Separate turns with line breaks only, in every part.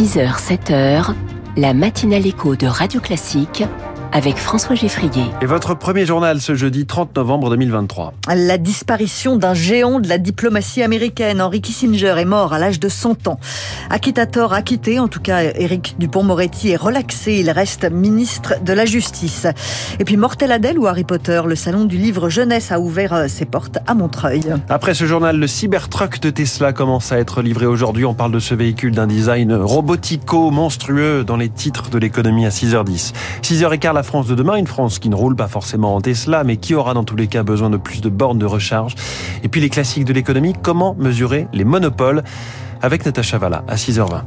6h, 7h, la matinale écho de Radio Classique avec François Geffrier.
Et votre premier journal ce jeudi 30 novembre 2023.
La disparition d'un géant de la diplomatie américaine, Henry Kissinger, est mort à l'âge de 100 ans. Acquittator acquitté, en tout cas Éric Dupont-Moretti est relaxé, il reste ministre de la Justice. Et puis Mortel Adèle ou Harry Potter, le salon du livre jeunesse a ouvert euh, ses portes à Montreuil.
Après ce journal, le Cybertruck de Tesla commence à être livré aujourd'hui. On parle de ce véhicule d'un design robotico-monstrueux dans les titres de l'économie à 6h10. 6h15, la France de demain, une France qui ne roule pas forcément en Tesla, mais qui aura dans tous les cas besoin de plus de bornes de recharge. Et puis les classiques de l'économie, comment mesurer les monopoles avec Natacha Valla à 6h20.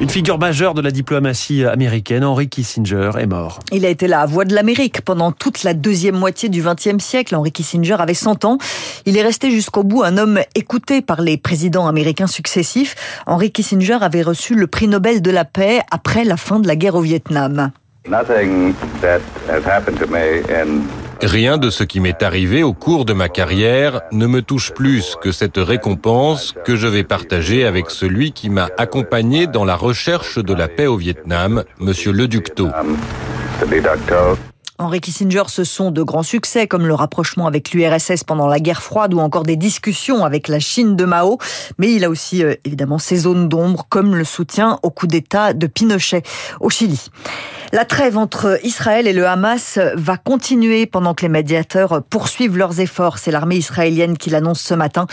Une figure majeure de la diplomatie américaine, Henry Kissinger, est mort.
Il a été la voix de l'Amérique pendant toute la deuxième moitié du XXe siècle. Henry Kissinger avait 100 ans. Il est resté jusqu'au bout un homme écouté par les présidents américains successifs. Henry Kissinger avait reçu le prix Nobel de la paix après la fin de la guerre au Vietnam.
Rien de ce qui m'est arrivé au cours de ma carrière ne me touche plus que cette récompense que je vais partager avec celui qui m'a accompagné dans la recherche de la paix au Vietnam, Monsieur Le Ducteau.
Henry Kissinger, ce sont de grands succès comme le rapprochement avec l'URSS pendant la guerre froide ou encore des discussions avec la Chine de Mao. Mais il a aussi euh, évidemment ses zones d'ombre comme le soutien au coup d'État de Pinochet au Chili. La trêve entre Israël et le Hamas va continuer pendant que les médiateurs poursuivent leurs efforts. C'est l'armée israélienne qui l'annonce ce matin.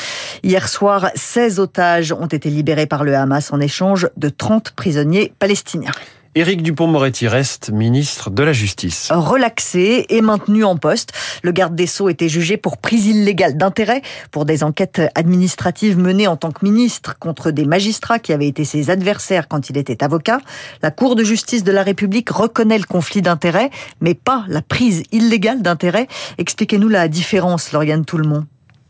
Hier soir, 16 otages ont été libérés par le Hamas en échange de 30 prisonniers palestiniens.
Éric Dupont-Moretti reste ministre de la Justice.
Relaxé et maintenu en poste, le garde des Sceaux était jugé pour prise illégale d'intérêt pour des enquêtes administratives menées en tant que ministre contre des magistrats qui avaient été ses adversaires quand il était avocat. La Cour de justice de la République reconnaît le conflit d'intérêt, mais pas la prise illégale d'intérêt. Expliquez-nous la différence, Lauriane Tout-le-Monde.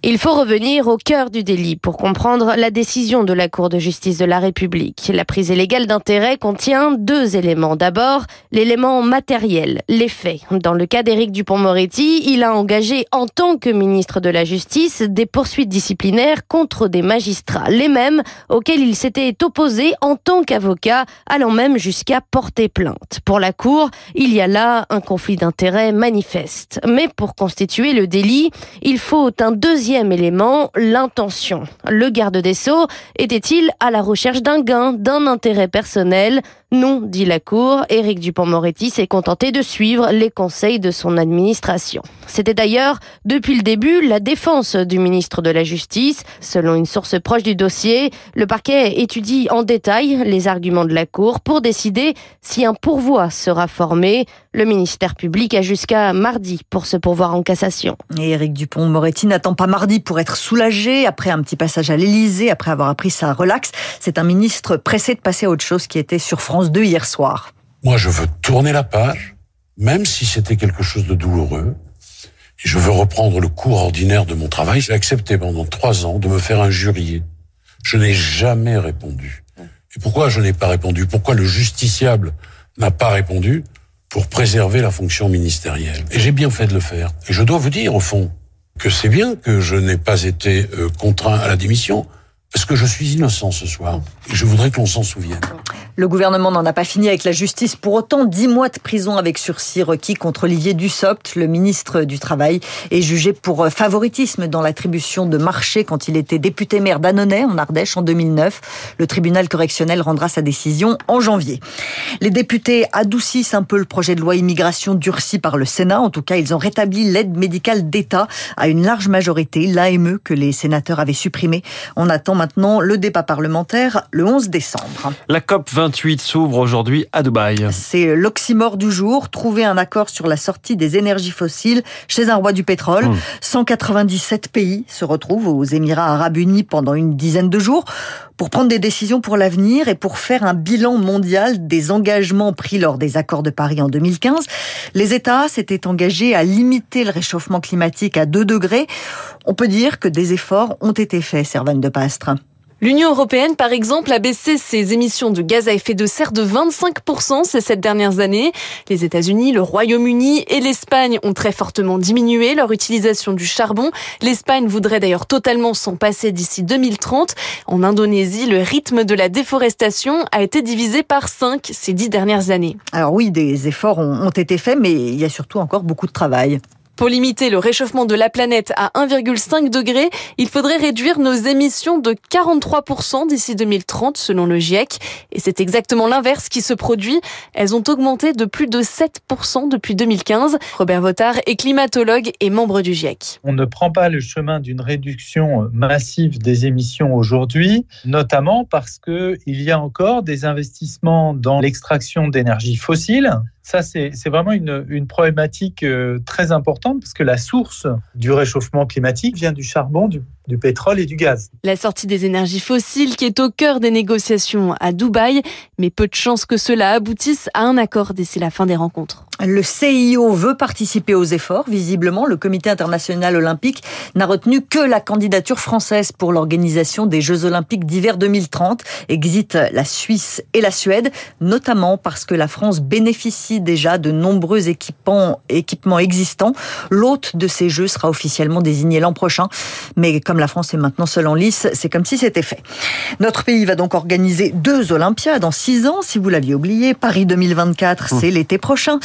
Il faut revenir au cœur du délit pour comprendre la décision de la Cour de justice de la République. La prise illégale d'intérêt contient deux éléments. D'abord, l'élément matériel, les faits. Dans le cas d'Éric Dupont-Moretti, il a engagé en tant que ministre de la Justice des poursuites disciplinaires contre des magistrats, les mêmes auxquels il s'était opposé en tant qu'avocat, allant même jusqu'à porter plainte. Pour la Cour, il y a là un conflit d'intérêt manifeste. Mais pour constituer le délit, il faut un deuxième Deuxième élément, l'intention. Le garde des Sceaux était-il à la recherche d'un gain, d'un intérêt personnel? Non, dit la Cour, Éric Dupont-Moretti s'est contenté de suivre les conseils de son administration. C'était d'ailleurs, depuis le début, la défense du ministre de la Justice. Selon une source proche du dossier, le parquet étudie en détail les arguments de la Cour pour décider si un pourvoi sera formé. Le ministère public a jusqu'à mardi pour se pourvoir en cassation.
Et Éric Dupont-Moretti n'attend pas mardi pour être soulagé après un petit passage à l'Élysée, après avoir appris sa relax. C'est un ministre pressé de passer à autre chose qui était sur France de hier soir.
Moi, je veux tourner la page, même si c'était quelque chose de douloureux. Et je veux reprendre le cours ordinaire de mon travail. J'ai accepté pendant trois ans de me faire injurier. Je n'ai jamais répondu. Et pourquoi je n'ai pas répondu? Pourquoi le justiciable n'a pas répondu? Pour préserver la fonction ministérielle. Et j'ai bien fait de le faire. Et je dois vous dire, au fond, que c'est bien que je n'ai pas été euh, contraint à la démission, parce que je suis innocent ce soir. Et je voudrais que l'on s'en souvienne.
Le gouvernement n'en a pas fini avec la justice. Pour autant, dix mois de prison avec sursis requis contre Olivier Dussopt, le ministre du Travail, est jugé pour euh, favoritisme dans l'attribution de marché quand il était député maire d'Annonay en Ardèche en 2009. Le tribunal correctionnel rendra sa décision en janvier. Les députés adoucissent un peu le projet de loi immigration durci par le Sénat. En tout cas, ils ont rétabli l'aide médicale d'État à une large majorité, l'AME que les sénateurs avaient supprimé. On attend maintenant le débat parlementaire le 11 décembre.
La COP 20 28 s'ouvre aujourd'hui à Dubaï.
C'est l'oxymore du jour, trouver un accord sur la sortie des énergies fossiles chez un roi du pétrole. 197 hmm. pays se retrouvent aux Émirats arabes unis pendant une dizaine de jours pour prendre des décisions pour l'avenir et pour faire un bilan mondial des engagements pris lors des accords de Paris en 2015. Les États s'étaient engagés à limiter le réchauffement climatique à 2 degrés. On peut dire que des efforts ont été faits, Servane de Pastre.
L'Union européenne, par exemple, a baissé ses émissions de gaz à effet de serre de 25% ces sept dernières années. Les États-Unis, le Royaume-Uni et l'Espagne ont très fortement diminué leur utilisation du charbon. L'Espagne voudrait d'ailleurs totalement s'en passer d'ici 2030. En Indonésie, le rythme de la déforestation a été divisé par 5 ces dix dernières années.
Alors oui, des efforts ont été faits, mais il y a surtout encore beaucoup de travail.
Pour limiter le réchauffement de la planète à 1,5 degré, il faudrait réduire nos émissions de 43% d'ici 2030 selon le GIEC. Et c'est exactement l'inverse qui se produit. Elles ont augmenté de plus de 7% depuis 2015. Robert Votard est climatologue et membre du GIEC.
On ne prend pas le chemin d'une réduction massive des émissions aujourd'hui, notamment parce qu'il y a encore des investissements dans l'extraction d'énergie fossile ça, c'est vraiment une, problématique euh, très importante parce que la source du réchauffement climatique vient du charbon, du, du pétrole et du gaz.
La sortie des énergies fossiles qui est au cœur des négociations à Dubaï, mais peu de chances que cela aboutisse à un accord d'ici la fin des rencontres.
Le CIO veut participer aux efforts. Visiblement, le Comité international olympique n'a retenu que la candidature française pour l'organisation des Jeux olympiques d'hiver 2030. Exit la Suisse et la Suède, notamment parce que la France bénéficie déjà de nombreux équipements, équipements existants. L'hôte de ces Jeux sera officiellement désigné l'an prochain. Mais comme la France est maintenant seule en lice, c'est comme si c'était fait. Notre pays va donc organiser deux Olympiades en six ans, si vous l'aviez oublié. Paris 2024, c'est l'été prochain.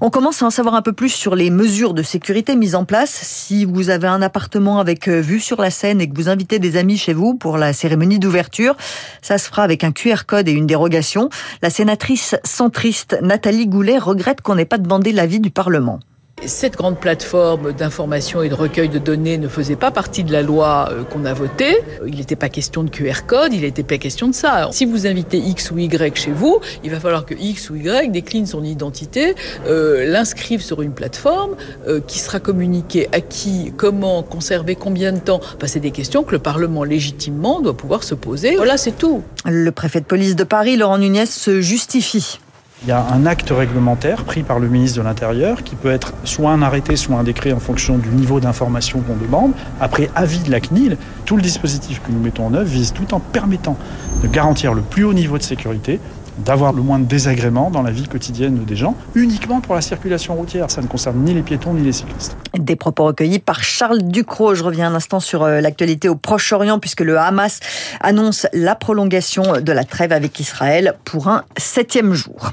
On commence à en savoir un peu plus sur les mesures de sécurité mises en place. Si vous avez un appartement avec euh, vue sur la Seine et que vous invitez des amis chez vous pour la cérémonie d'ouverture, ça se fera avec un QR code et une dérogation. La sénatrice centriste Nathalie Goulet regrette qu'on n'ait pas demandé l'avis du Parlement.
Cette grande plateforme d'information et de recueil de données ne faisait pas partie de la loi euh, qu'on a votée. Il n'était pas question de QR code, il n'était pas question de ça. si vous invitez X ou Y chez vous, il va falloir que X ou Y décline son identité, euh, l'inscrive sur une plateforme euh, qui sera communiquée à qui, comment, conserver combien de temps. Enfin, c'est des questions que le Parlement légitimement doit pouvoir se poser. Voilà, c'est tout.
Le préfet de police de Paris, Laurent Nunez, se justifie.
Il y a un acte réglementaire pris par le ministre de l'Intérieur qui peut être soit un arrêté, soit un décret en fonction du niveau d'information qu'on demande. Après avis de la CNIL, tout le dispositif que nous mettons en œuvre vise tout en permettant de garantir le plus haut niveau de sécurité d'avoir le moins de désagréments dans la vie quotidienne des gens, uniquement pour la circulation routière. Ça ne concerne ni les piétons ni les cyclistes.
Des propos recueillis par Charles Ducrot. Je reviens un instant sur euh, l'actualité au Proche-Orient, puisque le Hamas annonce la prolongation de la trêve avec Israël pour un septième jour.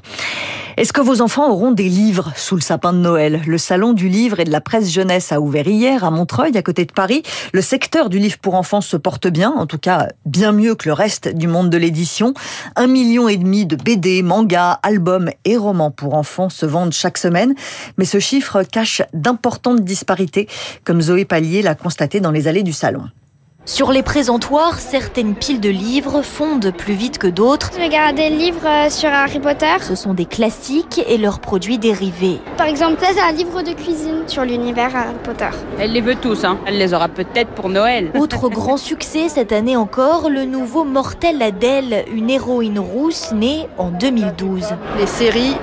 Est-ce que vos enfants auront des livres sous le sapin de Noël? Le salon du livre et de la presse jeunesse a ouvert hier à Montreuil, à côté de Paris. Le secteur du livre pour enfants se porte bien, en tout cas bien mieux que le reste du monde de l'édition. Un million et demi de BD, mangas, albums et romans pour enfants se vendent chaque semaine. Mais ce chiffre cache d'importantes disparités, comme Zoé Pallier l'a constaté dans les allées du salon.
Sur les présentoirs, certaines piles de livres fondent plus vite que d'autres.
Je regarde des livres euh, sur Harry Potter.
Ce sont des classiques et leurs produits dérivés.
Par exemple, là, c'est un livre de cuisine sur l'univers Harry Potter.
Elle les veut tous, hein. Elle les aura peut-être pour Noël.
Autre grand succès cette année encore, le nouveau Mortel Adèle, une héroïne rousse née en 2012.
Les séries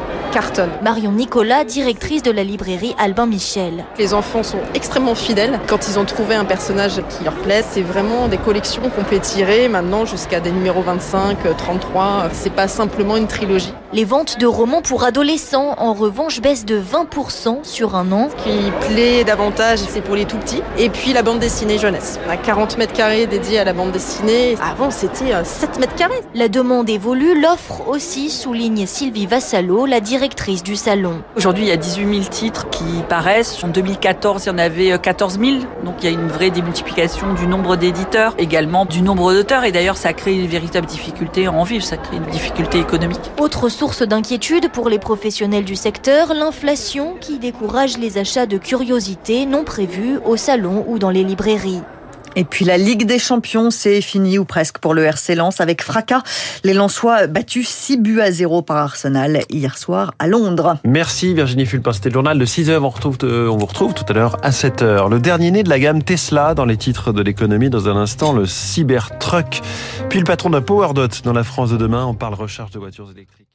Marion Nicolas, directrice de la librairie Albin Michel.
Les enfants sont extrêmement fidèles. Quand ils ont trouvé un personnage qui leur plaît, c'est vraiment des collections qu'on peut tirer maintenant jusqu'à des numéros 25, 33. C'est pas simplement une trilogie.
Les ventes de romans pour adolescents, en revanche, baissent de 20% sur un an.
Ce qui plaît davantage, c'est pour les tout petits. Et puis la bande dessinée jeunesse. On a 40 mètres carrés dédiés à la bande dessinée. Avant, c'était 7 mètres carrés.
La demande évolue, l'offre aussi, souligne Sylvie Vassalo, la directrice du salon.
Aujourd'hui, il y a 18 000 titres qui paraissent. En 2014, il y en avait 14 000. Donc il y a une vraie démultiplication du nombre d'éditeurs, également du nombre d'auteurs. Et d'ailleurs, ça crée une véritable difficulté à en vivre, ça crée une difficulté économique.
Autre source d'inquiétude pour les professionnels du secteur, l'inflation qui décourage les achats de curiosités non prévues au salon ou dans les librairies.
Et puis la Ligue des Champions, c'est fini ou presque pour le RC Lens avec fracas. Les Lensois battus 6 buts à 0 par Arsenal hier soir à Londres.
Merci Virginie Fulpin, c'était le journal de 6h. On, retrouve, on vous retrouve tout à l'heure à 7h. Le dernier né de la gamme Tesla dans les titres de l'économie. Dans un instant, le Cybertruck. Puis le patron de PowerDot dans la France de demain. On parle recharge de voitures électriques.